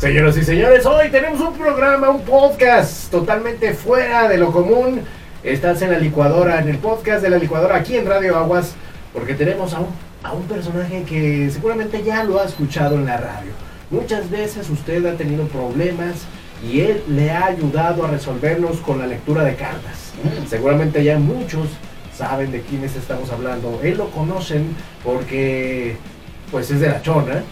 Señoras y señores, hoy tenemos un programa, un podcast totalmente fuera de lo común. Estás en la licuadora, en el podcast de la licuadora aquí en Radio Aguas, porque tenemos a un, a un personaje que seguramente ya lo ha escuchado en la radio. Muchas veces usted ha tenido problemas y él le ha ayudado a resolverlos con la lectura de cartas. Seguramente ya muchos saben de quiénes estamos hablando. Él lo conocen porque pues es de la chona.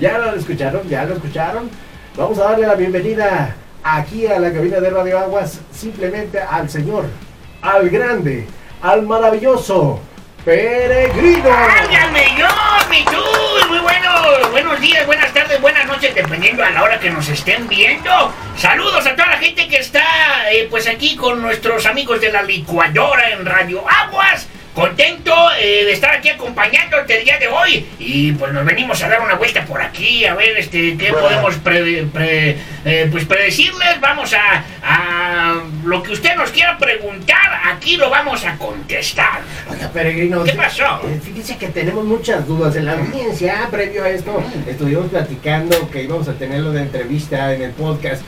ya lo escucharon, ya lo escucharon. Vamos a darle la bienvenida aquí a la cabina de Radio Aguas simplemente al señor, al grande, al maravilloso Peregrino. ¡Hágame yo, mi tú! Muy bueno, buenos días, buenas tardes, buenas noches, dependiendo a la hora que nos estén viendo. Saludos a toda la gente que está eh, pues aquí con nuestros amigos de la licuadora en Radio Aguas. Contento eh, de estar aquí acompañándote el día de hoy. Y pues nos venimos a dar una vuelta por aquí a ver este qué podemos pre- pre- eh, pues predecirles. Vamos a, a lo que usted nos quiera preguntar, aquí lo vamos a contestar. Oiga, Peregrino. ¿Qué pasó? eh, Fíjese que tenemos muchas dudas en la audiencia. Previo a esto, estuvimos platicando que íbamos a tenerlo de entrevista en el podcast.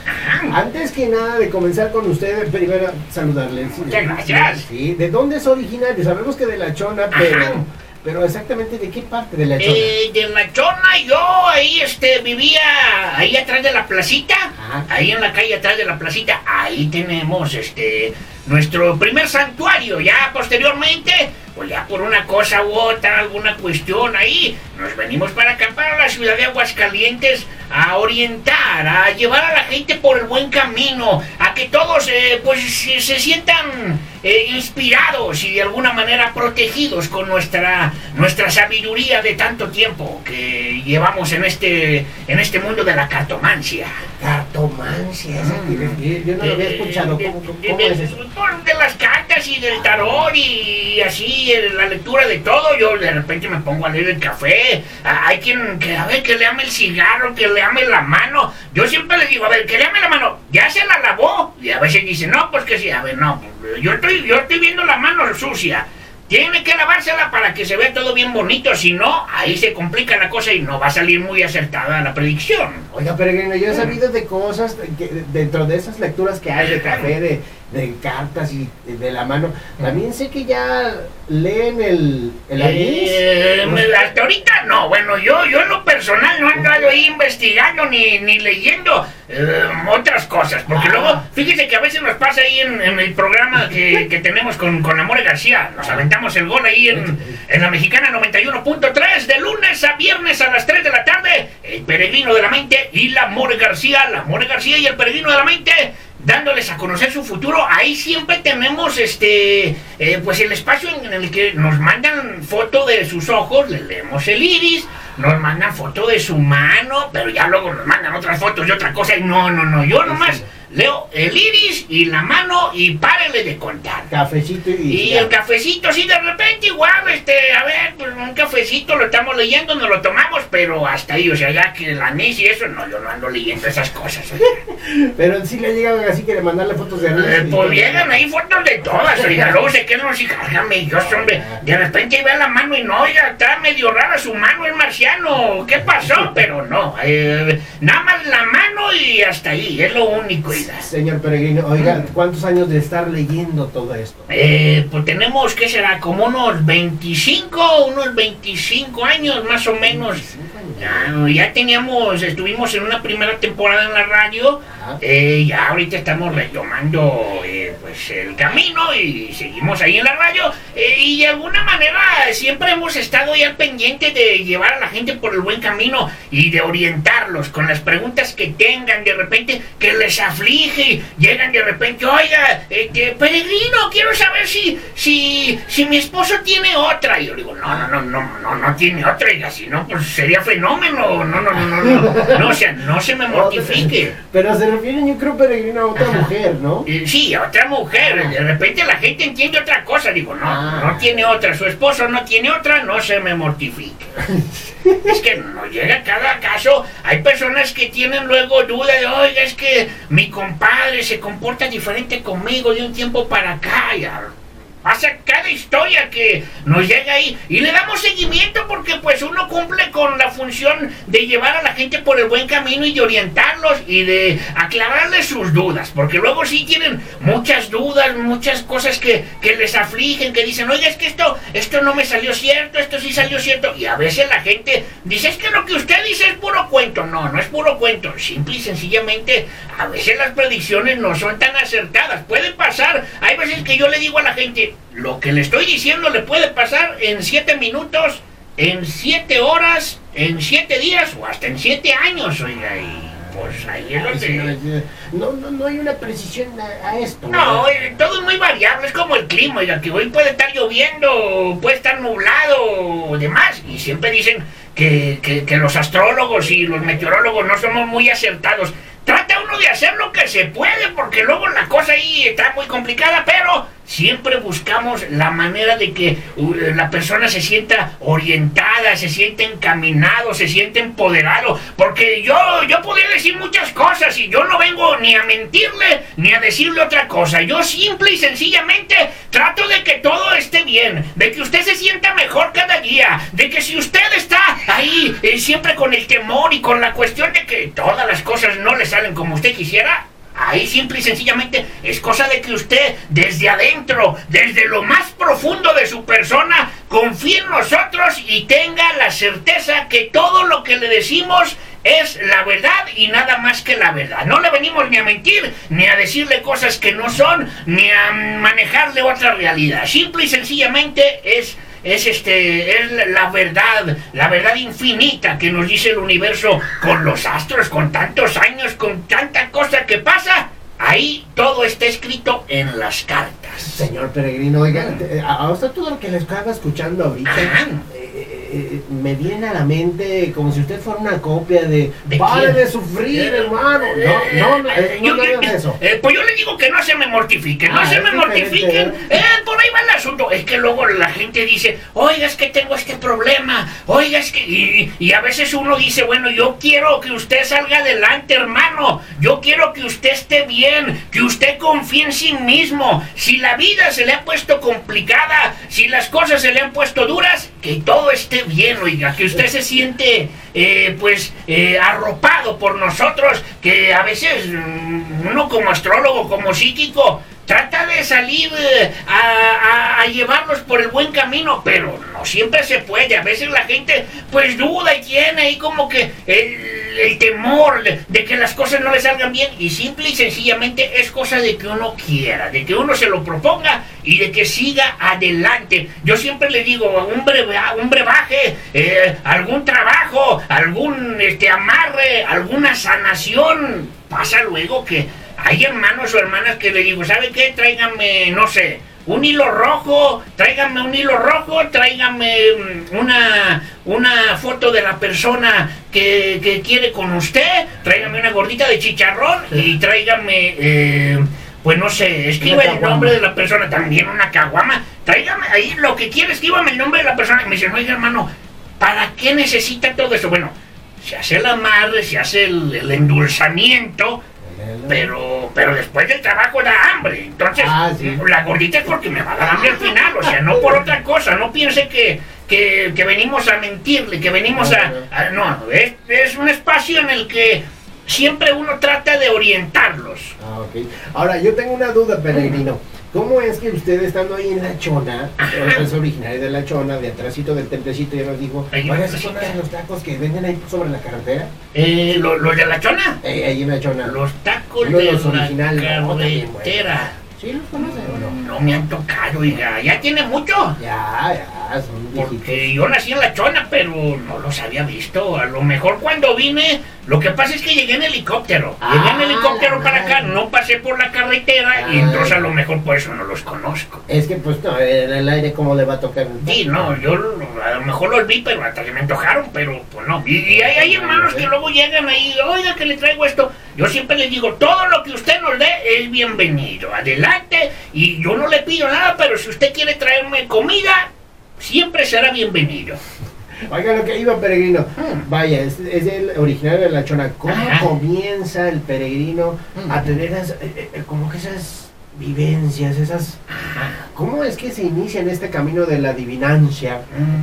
Antes que nada de comenzar con usted, primero saludarle. Sí, Muchas gracias. Sí, ¿de dónde es originario? Sabemos que de la Chona, pero, pero exactamente de qué parte de la Chona. Eh, de la chona yo ahí este vivía ahí atrás de la placita, Ajá. ahí en la calle atrás de la placita, ahí tenemos este nuestro primer santuario, ya posteriormente, pues ya por una cosa u otra, alguna cuestión ahí, nos venimos para acá, para la ciudad de Aguascalientes, a orientar, a llevar a la gente por el buen camino, a que todos eh, pues se, se sientan eh, inspirados y de alguna manera protegidos con nuestra, nuestra sabiduría de tanto tiempo que llevamos en este, en este mundo de la cartomancia. Cartomancia, esa que- yo no lo había Eh, escuchado. de- ¿Cómo, cómo- cómo es eso? de las cartas y del tarot y así eh, la lectura de todo. Yo de repente me pongo a leer el café. Hay quien que a ver que le ame el cigarro, que le ame la mano. Yo siempre le digo, a ver, que le ame la mano. ¿Ya se la lavó? Y a veces dice, no, pues que sí. A ver, no, yo estoy, yo estoy viendo la mano sucia. Tiene que lavársela para que se vea todo bien bonito, si no, ahí se complica la cosa y no va a salir muy acertada la predicción. Oiga, Peregrino, yo he sabido de cosas que dentro de esas lecturas que hay de café, de, de cartas y de la mano. También sé que ya leen el, el anís. Eh, me- sé. hasta ahorita no, bueno, yo, yo en lo personal no he andado ahí investigando ni, ni leyendo eh, otras cosas, porque Ah. luego, fíjese que a veces nos pasa ahí en, en el programa que, que tenemos con, con Amore García, nos aventamos el gol ahí en, en la mexicana 91.3, de lunes a viernes a las 3 de la tarde, el peregrino de la mente y la More García, la More García y el peregrino de la mente dándoles a conocer su futuro. Ahí siempre tenemos este eh, pues el espacio en el que nos mandan foto de sus ojos, le leemos el iris, nos mandan foto de su mano, pero ya luego nos mandan otras fotos de otra cosa y no, no, no, yo nomás leo el iris y la mano y párele de contar. Cafecito y. Y el cafecito, sí, de repente igual, este, a ver, pues un cafecito lo estamos leyendo, nos lo tomamos, pero hasta ahí, o sea, ya que el anís y eso, no, yo no ando leyendo esas cosas. Pero sí le llegan así que le mandarle fotos de anís. Eh, y- pues llegan ahí fotos de todas, oiga, luego se quedan así, cárgame, yo hombre, de repente ve la mano y no, oiga, está medio rara su mano, es marciano, ¿qué pasó? Pero no, eh, nada más la mano y hasta ahí, es lo único, oiga. Señor Peregrino, oiga, ¿cuántos años de estar leyendo todo esto? Eh, pues tenemos, ¿qué será? Como unos 25, unos 25 años más o menos. Ya, ya teníamos, estuvimos en una primera temporada en la radio, eh, ya ahorita estamos retomando eh, pues el camino y seguimos ahí en la radio eh, y de alguna manera siempre hemos estado ya pendiente de llevar a la gente por el buen camino y de orientarlos con las preguntas que tengan de repente que les aflige, llegan de repente, oiga, este, peregrino, quiero saber si, si, si mi esposo tiene otra. Y yo digo, no, no, no, no, no, no tiene otra, y si no, pues sería fenómeno, no, no, no, no, no, no, o sea, no se me mortifique. Pero se refieren, yo creo, Peregrino, a otra mujer, ¿no? Eh, Sí, a otra mujer. De repente la gente entiende otra cosa. Digo, no, Ah. no tiene otra. Su esposo no tiene otra, no se me mortifique. es que nos llega cada caso. Hay personas que tienen luego duda de, oiga, es que mi compadre se comporta diferente conmigo de un tiempo para acá. Ya pasa cada historia que nos llega ahí. Y le damos seguimiento porque pues uno cumple con la función de llevar a la gente por el buen camino y de orientarlos y de aclararles sus dudas, porque luego sí tienen muchas dudas, muchas cosas que, que les afligen, que dicen, oiga, es que esto, esto no me salió cierto, esto sí salió cierto, y a veces la gente dice, es que lo que usted dice es puro cuento, no, no es puro cuento, simple y sencillamente, a veces las predicciones no son tan acertadas, puede pasar, hay veces que yo le digo a la gente, lo que le estoy diciendo le puede pasar en siete minutos, en siete horas, en siete días o hasta en siete años, oiga, y pues ahí es donde... no, no, no hay una precisión a, a esto. No, eh, todo es muy variable, es como el clima, oiga, que hoy puede estar lloviendo, puede estar nublado o demás, y siempre dicen que, que- que los astrólogos y los meteorólogos no somos muy acertados. Trata uno de hacer lo que se puede, porque luego la cosa ahí está muy complicada, pero siempre buscamos la manera de que uh, la persona se sienta orientada, se sienta encaminado, se sienta empoderado, porque yo, yo podría decir muchas cosas y yo no vengo ni a mentirle ni a decirle otra cosa. Yo simple y sencillamente trato de que todo esté bien, de que usted se sienta mejor cada día, de que si usted está ahí eh, siempre con el temor y con la cuestión de que todas las cosas no le salen como usted quisiera, Ahí simple y sencillamente es cosa de que usted desde adentro, desde lo más profundo de su persona, confíe en nosotros y tenga la certeza que todo lo que le decimos es la verdad y nada más que la verdad. No le venimos ni a mentir, ni a decirle cosas que no son, ni a manejarle otra realidad. Simple y sencillamente es es este es la verdad, la verdad infinita que nos dice el universo con los astros, con tantos años, con tanta cosa. Ahí todo está escrito en las cartas. Señor Peregrino, oiga, te- a usted todo lo que le estaba escuchando ahorita Ajá. Eh, eh, eh, me viene a la mente como si usted fuera una copia de, ¿De ¡Pare quién? de sufrir, hermano! No, no, no, eh, no, Yo- no yo- hagas eso. eh, pues yo le digo que no se me mortifiquen, no Ah, se me mortifiquen. ¿eh? Eh, por ahí va el asunto. Es que luego la gente dice, oiga, es que tengo este problema, oiga, es que... Y, y a veces uno dice, bueno, yo quiero que usted salga adelante, hermano. Yo quiero que usted esté bien, que usted confíe en sí mismo. Si la vida se le ha puesto complicada, si las cosas se le han puesto duras, que todo esté bien, oiga, que usted se siente, eh, pues, eh, arropado por nosotros, que a veces mm, uno como astrólogo, como psíquico, trata de salir eh, a, a- llevarlos por el buen camino, pero no siempre se puede. A veces la gente pues duda y tiene ahí como que el, el temor de, que las cosas no le salgan bien y simple y sencillamente es cosa de que uno quiera, de que uno se lo proponga y de que siga adelante. Yo siempre le digo, un, breva- un brebaje, eh, algún trabajo, algún este, amarre, alguna sanación, pasa luego que hay hermanos o hermanas que le digo, ¿sabe qué? Tráiganme, no sé, un hilo rojo, tráiganme un hilo rojo, tráiganme mm, una, una foto de la persona que, que quiere con usted, tráiganme una gordita de chicharrón y tráiganme, eh, pues no sé, escriba Una el nombre de la persona, también una caguama, tráigame ahí lo que quiera, escríbame el nombre de la persona. Y me dicen, oiga hermano, ¿para qué necesita todo eso? Bueno, se hace el amarre, se hace el, el endulzamiento, pero, pero después del trabajo da hambre. Entonces, Ah, sí. la gordita es porque me va a dar hambre al final. O sea, no por otra cosa. No piense que, que, que venimos a mentirle, que venimos a. a- no, es, es un espacio en el que siempre uno trata de orientarlos. Ah. Ahora, yo tengo una duda, Peregrino. ¿Cómo es que usted estando ahí en La Chona, es originario de La Chona, de atrásito del templecito, ya nos dijo, Ahí oiga, en ¿se la acuerdan casita. de los tacos que venden ahí sobre la carretera? Eh, ¿lo- ¿Los de la chona? Ahí, ahí en La Chona. Los tacos de los la carretera. ¿Sí los conoce o no? No me han tocado, oiga. Ya tiene mucho. Ya, ya, son. Porque yo nací en la chona, pero no los había visto. A lo mejor cuando vine, lo que pasa es que llegué en helicóptero. llegué en Ah, helicóptero para acá, no pasé por la carretera y Ah. entonces a lo mejor por eso no los conozco. Es que, pues, no, en el aire, ¿cómo le va a tocar? Sí, no, yo a lo mejor los vi, pero hasta se me antojaron, pero pues no. Y, y hay, hay hermanos que luego llegan ahí, oiga, que le traigo esto. Yo siempre les digo, todo lo que usted nos dé es bienvenido. Adelante, y yo no le pido nada, pero si usted quiere traerme comida, siempre será bienvenido. Oiga, lo que iba, Peregrino. Mm. Vaya, es, es el originario de La Chona. ¿Cómo Ajá. comienza el peregrino Mm. a tener esas, eh, eh, como que esas vivencias, esas... ¿Cómo es que se inicia en este camino de la adivinancia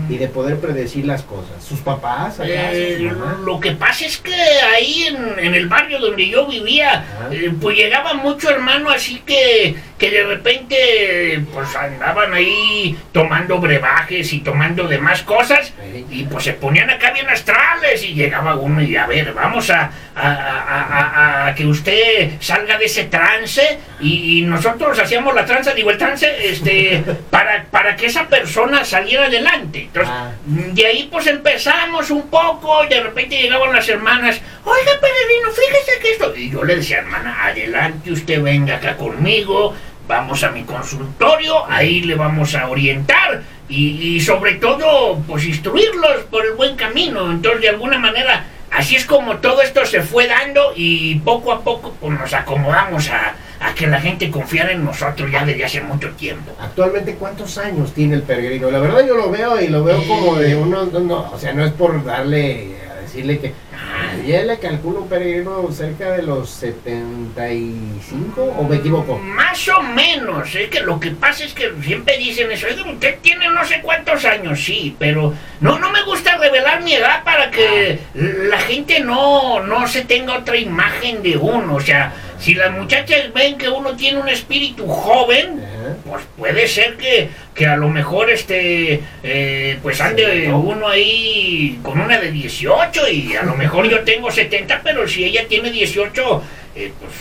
y de poder predecir las cosas? ¿Sus papás? acaso, Eh, lo que pasa es que ahí en, en el barrio donde yo vivía, eh, pues llegaba mucho hermano así que, que de repente pues andaban ahí tomando brebajes y tomando demás cosas y pues se ponían acá bien astrales y llegaba uno y a ver, vamos a, a- a- que usted salga de ese trance y, y nosotros hacíamos la tranza, digo el trance, este, para, para que esa persona saliera adelante. Entonces, Ah. de ahí pues empezamos un poco, y de repente llegaban las hermanas, oiga peregrino, fíjese que esto... Y yo le decía, hermana, adelante usted venga acá conmigo, vamos a mi consultorio, ahí le vamos a orientar y, y sobre todo pues instruirlos por el buen camino. Entonces de alguna manera así es como todo esto se fue dando y poco a poco pues nos acomodamos a, a que la gente confiara en nosotros ya desde hace mucho tiempo. Actualmente, ¿cuántos años tiene el peregrino? La verdad yo lo veo y lo veo como de uno, no, no, o sea, no es por darle, a decirle que... Ya le calculo un peregrino cerca de los 75, ¿o me equivoco? Más o menos, es que lo que pasa es que siempre dicen eso, "Oiga, usted tiene no sé cuántos años, sí, pero no, no me gusta revelar mi edad para que la gente no, no se tenga otra imagen de uno, o sea, si las muchachas ven que uno tiene un espíritu joven, Ajá. pues puede ser que, que a lo mejor este eh, pues ande Sí, ¿no? uno ahí con una de 18 y a lo mejor yo tengo 70, pero si ella tiene 18, eh, pues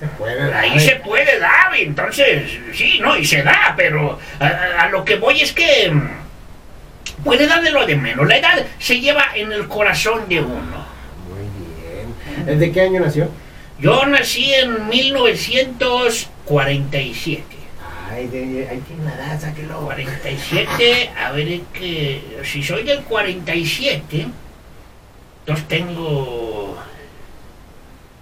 Se puede. Ahí dar. se puede dar, entonces, sí, no, y se da, pero a, a- lo que voy es que mm, puede dar de lo de menos. La edad se lleva en el corazón de uno. Muy bien. ¿De qué año nació? Yo nací en 1947. Ay, de, ahí tiene la edad, sáquelo. 47, a ver, es que si soy del 47, entonces tengo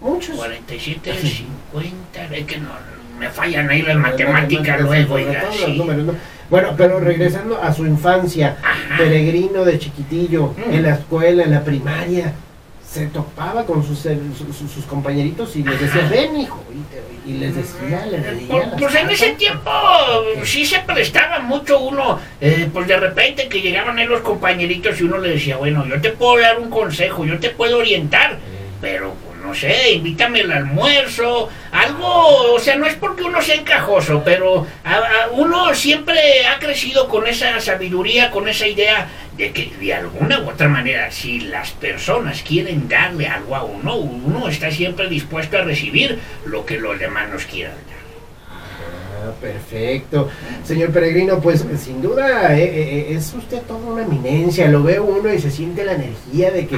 Muchos. 47, Sí. 50, es que no, me fallan ahí las matemáticas luego, oiga, sí. los números, ¿no? Bueno, pero regresando a su infancia, Ajá. peregrino de chiquitillo, Mm. en la escuela, en la primaria, se topaba con sus, eh, su- su- sus compañeritos y les decía, ven hijo, y, y les decía, les Pues, las pues en ese tiempo sí. se prestaba mucho uno, eh, pues de repente que llegaban ahí los compañeritos y uno le decía, bueno, yo te puedo dar un consejo, yo te puedo orientar, pero no sé, invítame el almuerzo, algo, o sea, no es porque uno sea encajoso, pero a- a- uno siempre ha crecido con esa sabiduría, con esa idea de que de alguna u otra manera, si las personas quieren darle algo a uno, uno está siempre dispuesto a recibir lo que los demás nos quieran dar. Ah, perfecto. Señor Peregrino, pues sin duda eh, eh, es usted toda una eminencia. Lo ve uno y se siente la energía de que.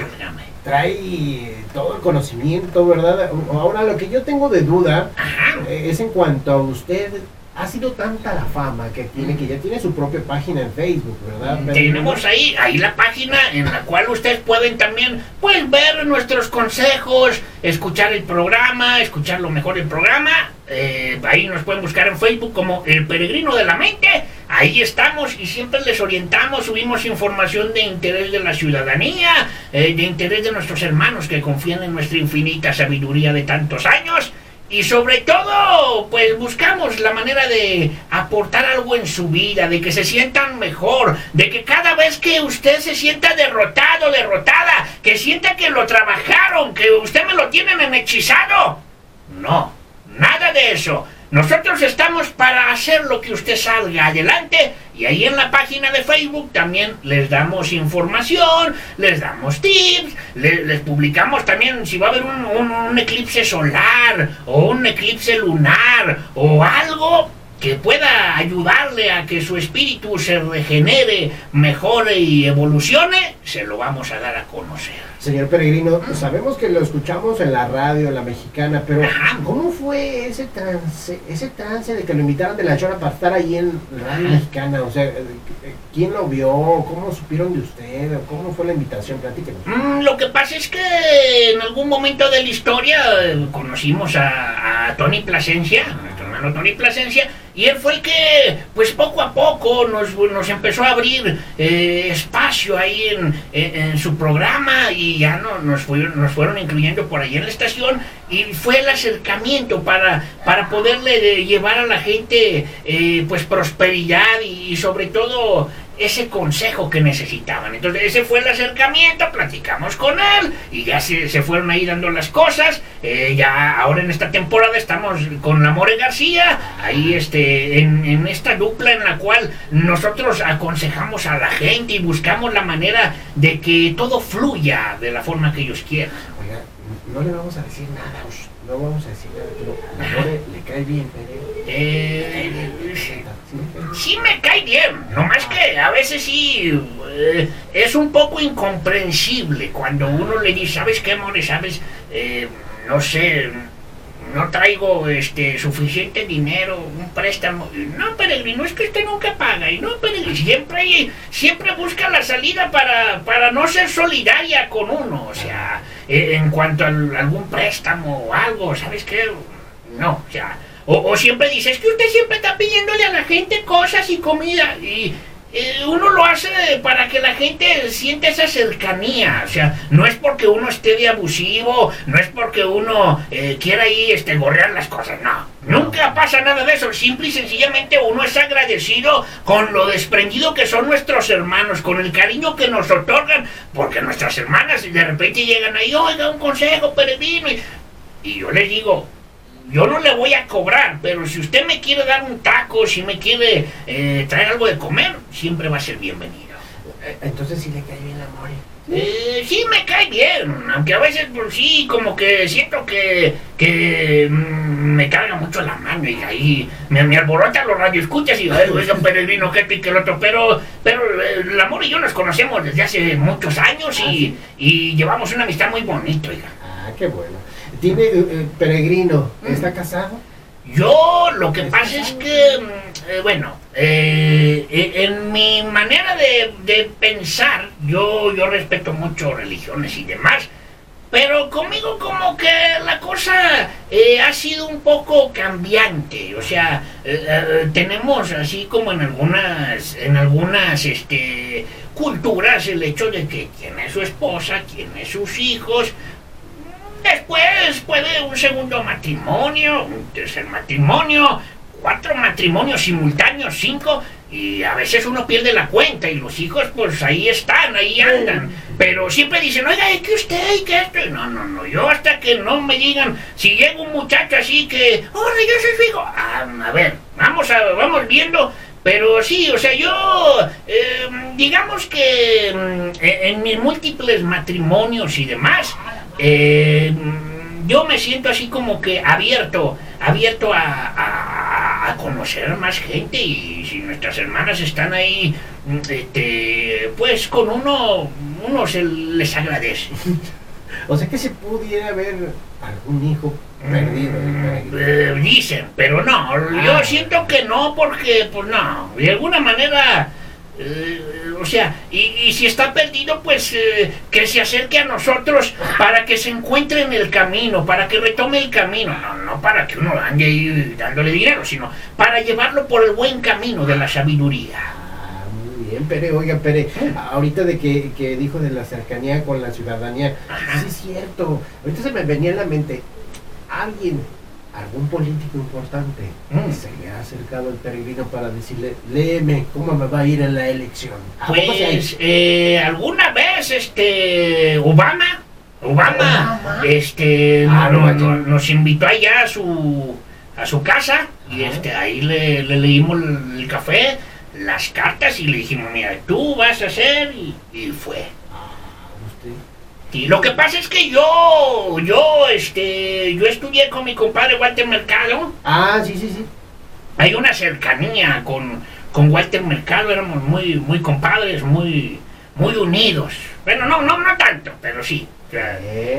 Trae todo el conocimiento, ¿verdad? Ahora, lo que yo tengo de duda Ajá. eh, es en cuanto a usted. Ha sido tanta la fama que tiene, que ya tiene su propia página en Facebook, ¿verdad? Peregrino? Tenemos ahí, ahí la página en la cual ustedes pueden también pues, ver nuestros consejos, escuchar el programa, escuchar lo mejor del programa. Eh, ahí nos pueden buscar en Facebook como El Peregrino de la Mente. Ahí estamos y siempre les orientamos, subimos información de interés de la ciudadanía, eh, de interés de nuestros hermanos que confían en nuestra infinita sabiduría de tantos años. Y sobre todo, pues buscamos la manera de aportar algo en su vida, de que se sientan mejor, de que cada vez que usted se sienta derrotado, derrotada, que sienta que lo trabajaron, que usted me lo tienen en hechizado. No, nada de eso. Nosotros estamos para hacer lo que usted salga adelante y ahí en la página de Facebook también les damos información, les damos tips, le- les, publicamos también si va a haber un- un eclipse solar o un eclipse lunar o algo que pueda ayudarle a que su espíritu se regenere, mejore y evolucione, se lo vamos a dar a conocer. Señor Peregrino, sabemos que lo escuchamos en la radio, la mexicana, pero Ajá. ¿cómo fue ese trance, ese trance de que lo invitaran de la chora para estar ahí en la radio mexicana? O sea, eh, ¿quién lo vio? ¿Cómo supieron de usted? ¿Cómo fue la invitación? Platíquenos. Mm, Lo que pasa es que en algún momento de la historia eh, conocimos a, a Tony Plasencia, nuestro hermano Tony Plasencia, y él fue el que, pues poco a poco nos, nos empezó a abrir eh, espacio ahí en, en, su programa y ya no, nos, fueron, nos fueron incluyendo por ahí en la estación y fue el acercamiento para, para poderle llevar a la gente eh, pues prosperidad y sobre todo ese consejo que necesitaban. Entonces ese fue el acercamiento, platicamos con él y ya se, se fueron ahí dando las cosas. Eh, ya ahora en esta temporada estamos con la More García, ahí este, en, en, esta dupla en la cual nosotros aconsejamos a la gente y buscamos la manera de que todo fluya de la forma que ellos quieran. Oiga, no le vamos a decir nada, no vamos a decir nada, pero More le cae bien, pero... Eh, sí me cae bien, nomás que a veces sí eh, es un poco incomprensible cuando uno le dice, ¿sabes qué, More? ¿Sabes? Eh, no sé, no traigo este suficiente dinero, un préstamo. No, peregrino, es que usted nunca paga. Y no, peregrino, siempre, siempre busca la salida para, para no ser solidaria con uno. O sea, eh, en cuanto a algún préstamo o algo, ¿sabes qué? No, o sea, o, siempre dice, es que usted siempre está pidiéndole a la gente cosas y comida. Y eh, uno lo hace para que la gente sienta esa cercanía. O sea, no es porque uno esté de abusivo, no es porque uno eh, quiera ahí este, gorrear las cosas, no. Nunca pasa nada de eso. Simple y sencillamente uno es agradecido con lo desprendido que son nuestros hermanos, con el cariño que nos otorgan, porque nuestras hermanas de repente llegan ahí, oiga, un consejo peregrino. Y, y yo les digo, yo no le voy a cobrar, pero si usted me quiere dar un taco, si me quiere eh, traer algo de comer, siempre va a ser bienvenido. Eh, entonces sí le cae bien la More. Eh, sí me cae bien, aunque a veces pues, sí, como que siento que, que mm, me carga mucho la mano y ahí me, me alborota los radioescuchas y es un peregrino que pique el otro, pero, pero el amor y yo nos conocemos desde hace muchos años y, ah, y llevamos una amistad muy bonita, oiga. Ah, qué bueno. Tiene eh, eh, peregrino, ¿está casado? Yo lo que pasa es que, mm, eh, bueno, en mi manera de, pensar, yo, yo respeto mucho religiones y demás, pero conmigo como que la cosa ha sido un poco cambiante, o sea, tenemos así como en algunas, en algunas, este, culturas el hecho de que tiene su esposa, tiene sus hijos, Después puede un segundo matrimonio, un tercer matrimonio, cuatro matrimonios simultáneos, cinco, y a veces uno pierde la cuenta y los hijos pues ahí están, ahí andan. Pero siempre dicen, oiga, ¿y que usted? ¿y que esto? No, no, no, yo hasta que no me digan, si llega un muchacho así que, hola, yo soy su hijo, ah, a ver, vamos, a, vamos viendo. Pero sí, o sea, yo, eh, digamos que mm, en mis múltiples matrimonios y demás, eh, yo me siento así como que abierto, abierto a, a, conocer más gente y si nuestras hermanas están ahí, este, pues con uno, uno se les agradece. o sea que si pudiera haber algún hijo perdido. Eh, dicen, pero no, yo ah. siento que no porque, pues no, de alguna manera... Eh, o sea, y, si está perdido, pues eh, que se acerque a nosotros para que se encuentre en el camino, para que retome el camino. No, no para que uno ande ahí dándole dinero, sino para llevarlo por el buen camino de la sabiduría. Ah, muy bien, Pere, oiga, Pere, ahorita de que, que, dijo de la cercanía con la ciudadanía, sí es cierto, ahorita se me venía en la mente, alguien algún político importante mm. se le ha acercado el peregrino para decirle, léeme cómo me va a ir en la elección. Pues eh, alguna vez este Obama, Obama, este ah, nos invitó allá a su a su casa y este ahí le, leímos el, café, las cartas y le dijimos, mira, tú vas a hacer y fue. Y lo que pasa es que yo, yo, este, yo estudié con mi compadre Walter Mercado. Ah, sí, sí, sí. Hay una cercanía con, con Walter Mercado, éramos muy, muy compadres, muy, muy unidos. Bueno, no, no, no tanto, pero sí.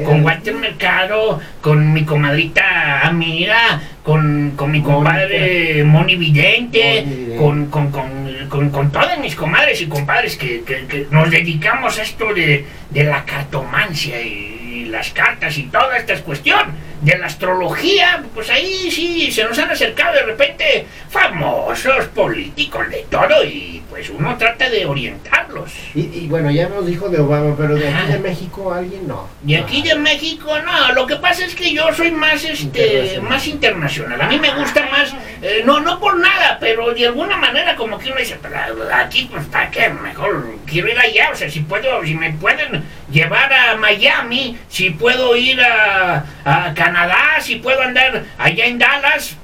Con Walter Mercado, con mi comadrita Amira, con, con mi compadre Moni Vidente, Con, con, con, con, todas mis comadres y compadres que, que, nos dedicamos a esto de, de la cartomancia y, las cartas y toda esta cuestión. de la astrología, pues ahí sí se nos han acercado de repente famosos, políticos, de todo, y pues uno trata de orientarlos. Y, y bueno, ya nos dijo de Obama, pero de aquí de México alguien no. Y aquí de México, no, lo que pasa es que yo soy más, este, Internacional. más internacional. A mí me gusta más, eh, no, no por nada, pero de alguna manera como que uno dice, "Pero aquí pues para qué, mejor quiero ir allá, o sea, si puedo, si me pueden llevar a Miami, si puedo ir a, a Canadá, si puedo andar allá en Dallas,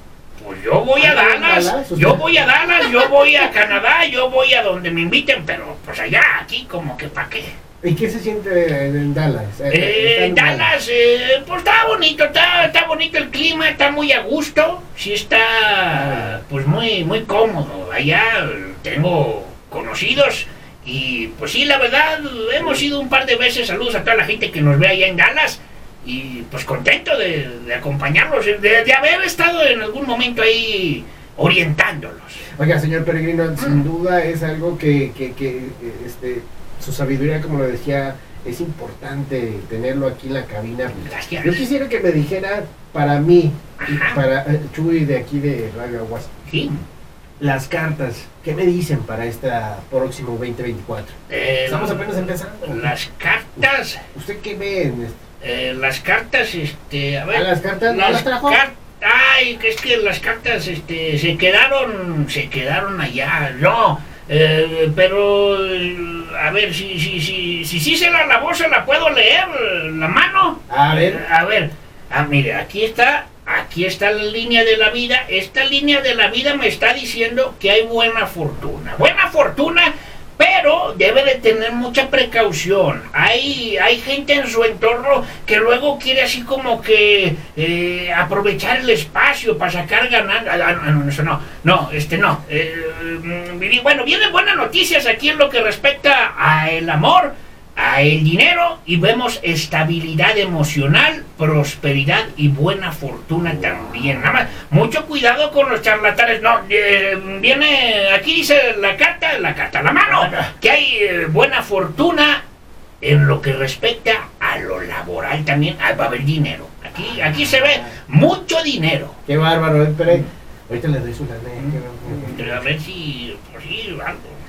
pues yo voy a Ah, ¿en Dallas, Dallas? O yo voy a Dallas, yo voy a Canadá, yo voy a donde me inviten, pero pues allá, aquí como que para qué. ¿Y qué se siente en, Dallas? Eh, Eh, en Dallas, eh, pues está bonito, está, está bonito el clima, está muy a gusto, sí está pues muy, muy cómodo. Allá eh, tengo conocidos y pues sí, la verdad, hemos ido un par de veces, saludos a toda la gente que nos ve allá en Dallas y pues contento de, de acompañarlos, de, de haber estado en algún momento ahí orientándolos. Oiga, señor Peregrino, Mm. sin duda es algo que, que, que, este, su sabiduría, como lo decía, es importante tenerlo aquí en la cabina. Gracias. Yo quisiera que me dijera para mí y para eh, Chuy de aquí de Radio Aguas, Sí. las cartas, ¿qué me dicen para este próximo 2024? Eh, Estamos apenas empezando. Las cartas... ¿Usted qué ve en esto? Eh, las cartas, este, a ver. ¿A las cartas no las trajo? car- Ay, que es que las cartas, este, se quedaron, se quedaron allá. No, eh, pero, eh, a ver, si, si, si, si, sí se la lavó, se la puedo leer, la mano. A ver. A ver, ah, mire, aquí está, aquí está la línea de la vida. Esta línea de la vida me está diciendo que hay buena fortuna. Buena fortuna, pero debe de tener mucha precaución. Hay, hay gente en su entorno que luego quiere así como que eh, aprovechar el espacio para sacar ganancias. Ah, ah, no, eso no, no, este no. Eh, mm, bueno, vienen buenas noticias aquí en lo que respecta a el amor a el dinero y vemos estabilidad emocional, prosperidad y buena fortuna también. Nada más, mucho cuidado con los charlatanes. No, eh, viene, aquí dice la carta, la carta, la mano, que hay eh, buena fortuna en lo que respecta a lo laboral también. Ah, va a haber dinero. Aquí, aquí se ve mucho dinero. Qué bárbaro, eh, Pere. Ahorita le doy su lana. A ver si, pues sí, algo.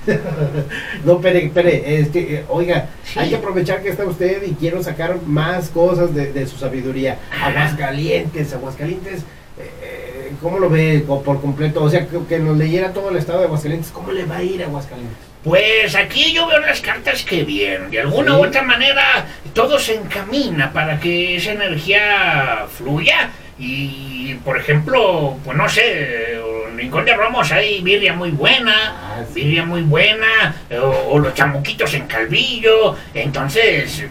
No, Pere, Pere, este, eh, oiga, Sí. hay que aprovechar que está usted y quiero sacar más cosas de, de su sabiduría. Aguascalientes, Aguascalientes, eh, ¿cómo lo ve por completo? O sea, que, que nos leyera todo el estado de Aguascalientes, ¿cómo le va a ir a Aguascalientes? Pues aquí yo veo las cartas que bien, de alguna Sí. u otra manera todo se encamina para que esa energía fluya y por ejemplo, pues no sé, en Rincón de Romos hay birria muy buena, Ah, birria muy buena, o, o los chamuquitos en Calvillo, entonces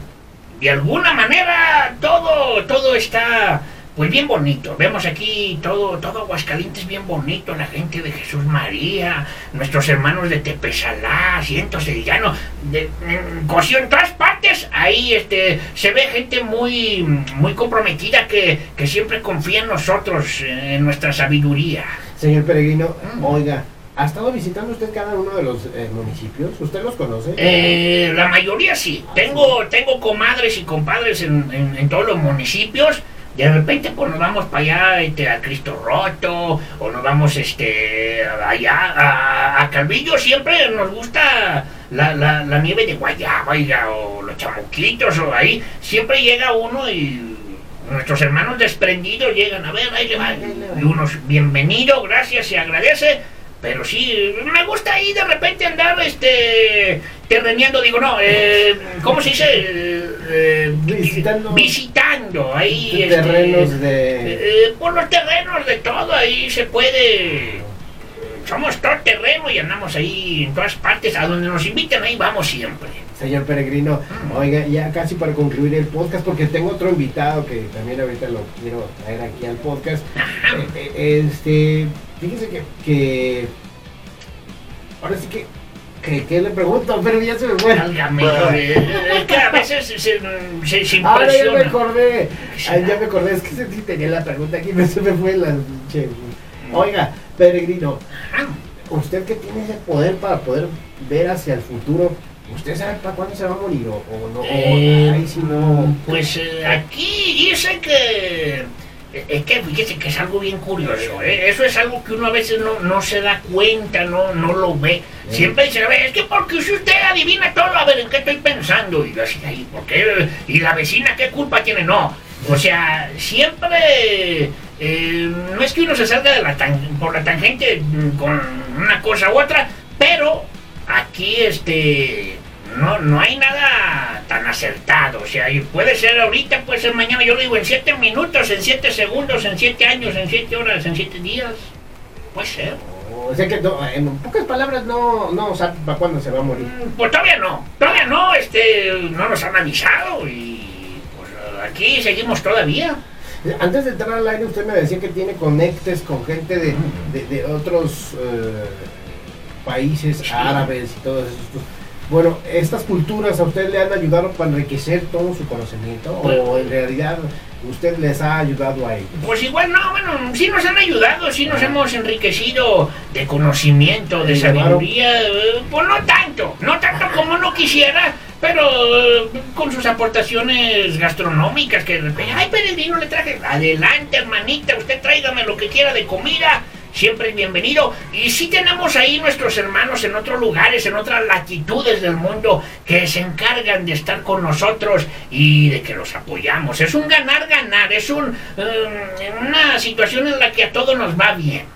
de alguna manera todo, todo está pues bien bonito. Vemos aquí todo, todo Aguascalientes bien bonito, la gente de Jesús María, nuestros hermanos de Tepesalá, Cientos de Llano, de mm, Cosío, en todas partes, ahí este se ve gente muy, muy comprometida que, que siempre confía en nosotros, en nuestra sabiduría. Señor Peregrino, Mm. oiga, ¿ha estado visitando usted cada uno de los eh, municipios? ¿Usted los conoce? Eh, la mayoría sí. Tengo, tengo comadres y compadres en, en- en todos los municipios. De repente pues nos vamos para allá este, a Cristo Roto o nos vamos este allá a, a Calvillo. Siempre nos gusta la, la, nieve de guayaba o los chamuquitos o ahí. Siempre llega uno y nuestros hermanos desprendidos llegan a ver, ahí le va. Y unos bienvenido, gracias, se agradece. Pero sí, me gusta ahí de repente andar este terreneando, digo, no, eh, ¿cómo se dice? Eh, Visitando. Visitando, ahí. este, terrenos de... eh, por los terrenos de todo, ahí se puede. Somos todo terreno y andamos ahí en todas partes, a donde nos inviten, ahí vamos siempre. Señor Peregrino, Mm. oiga, ya casi para concluir el podcast, porque tengo otro invitado que también ahorita lo quiero traer aquí al podcast. Eh, eh, este, fíjese que, que ahora sí que, que, que le pregunto, pero ya se me fue. Válgame, eh, es que a veces se, se, se Ahora ya me acordé, Ay, ya me acordé, es que sí tenía la pregunta aquí, se me fue la pinche- Oiga, Peregrino, Ajá. usted que tiene ese poder para poder ver hacia el futuro, ¿usted sabe para cuándo se va a morir o, o no? O- Eh, no. Pues eh, aquí dice que Eh, Es que fíjese que es algo bien curioso, ¿eh? eso es algo que uno a veces no, no se da cuenta, no, no lo ve. Siempre dice, a ver, es que porque si usted adivina todo, a ver, ¿en qué estoy pensando? Y yo así, "Ay, ¿por qué? ¿Y la vecina qué culpa tiene? No, o sea, siempre... eh, no es que uno se salga de la tan- por la tangente mm, con una cosa u otra, pero aquí este no, no hay nada tan acertado. O sea, y puede ser ahorita, puede ser mañana. Yo lo digo en siete minutos, en siete segundos, en siete años, en siete horas, en siete días. Puede ser. O sea que no, en pocas palabras no, no sabe para cuándo se va a morir. Mm, Pues todavía no, todavía no, este, no nos han avisado y pues aquí seguimos todavía. Antes de entrar al aire usted me decía que tiene conectes con gente de, de- de otros eh, países Sí. árabes y todos esos. Bueno, ¿estas culturas a usted le han ayudado para enriquecer todo su conocimiento? ¿O en realidad usted les ha ayudado a ellos? Pues igual no, bueno, sí nos han ayudado, sí nos hemos enriquecido de conocimiento, de sabiduría, eh, pues no tanto, no tanto como uno quisiera, pero eh, con sus aportaciones gastronómicas que ay peregrino le traje, adelante hermanita, usted tráigame lo que quiera de comida, siempre es bienvenido. Y sí tenemos ahí nuestros hermanos en otros lugares, en otras latitudes del mundo, que se encargan de estar con nosotros y de que los apoyamos. Es un ganar-ganar, es un, eh, una situación en la que a todos nos va bien.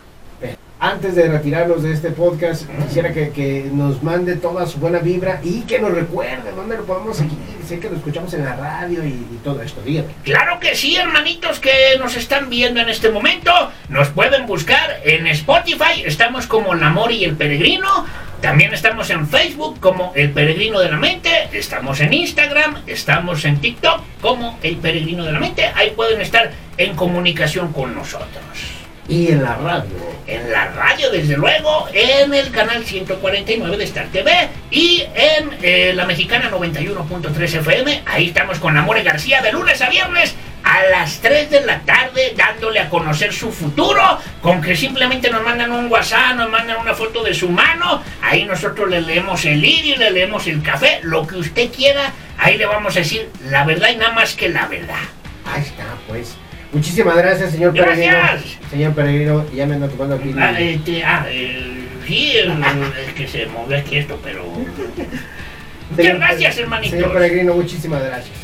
Antes de retirarnos de este podcast, quisiera que, que nos mande toda su buena vibra y que nos recuerde dónde lo podemos seguir. Sé que lo escuchamos en la radio y, y todo esto. Dígame. Claro que sí, hermanitos que nos están viendo en este momento. Nos pueden buscar en Spotify. Estamos como El Amor y el Peregrino. También estamos en Facebook como El Peregrino de la Mente. Estamos en Instagram. Estamos en TikTok como El Peregrino de la Mente. Ahí pueden estar en comunicación con nosotros. Y en la radio. En la radio, desde luego, en el canal 149 de Star TV y en eh, la mexicana 91.3 FM. Ahí estamos con Amore García de lunes a viernes a las 3 de la tarde dándole a conocer su futuro con que simplemente nos mandan un WhatsApp, nos mandan una foto de su mano. Ahí nosotros le leemos el lirio, le leemos el café, lo que usted quiera. Ahí le vamos a decir la verdad y nada más que la verdad. Ahí está, pues. Muchísimas gracias, señor Gracias. Peregrino. Señor Peregrino, ya me ando tomando aquí. Ah, este, ah, eh, sí, es que se movió aquí esto, pero... Muchas gracias, hermanitos. Señor Peregrino, muchísimas gracias.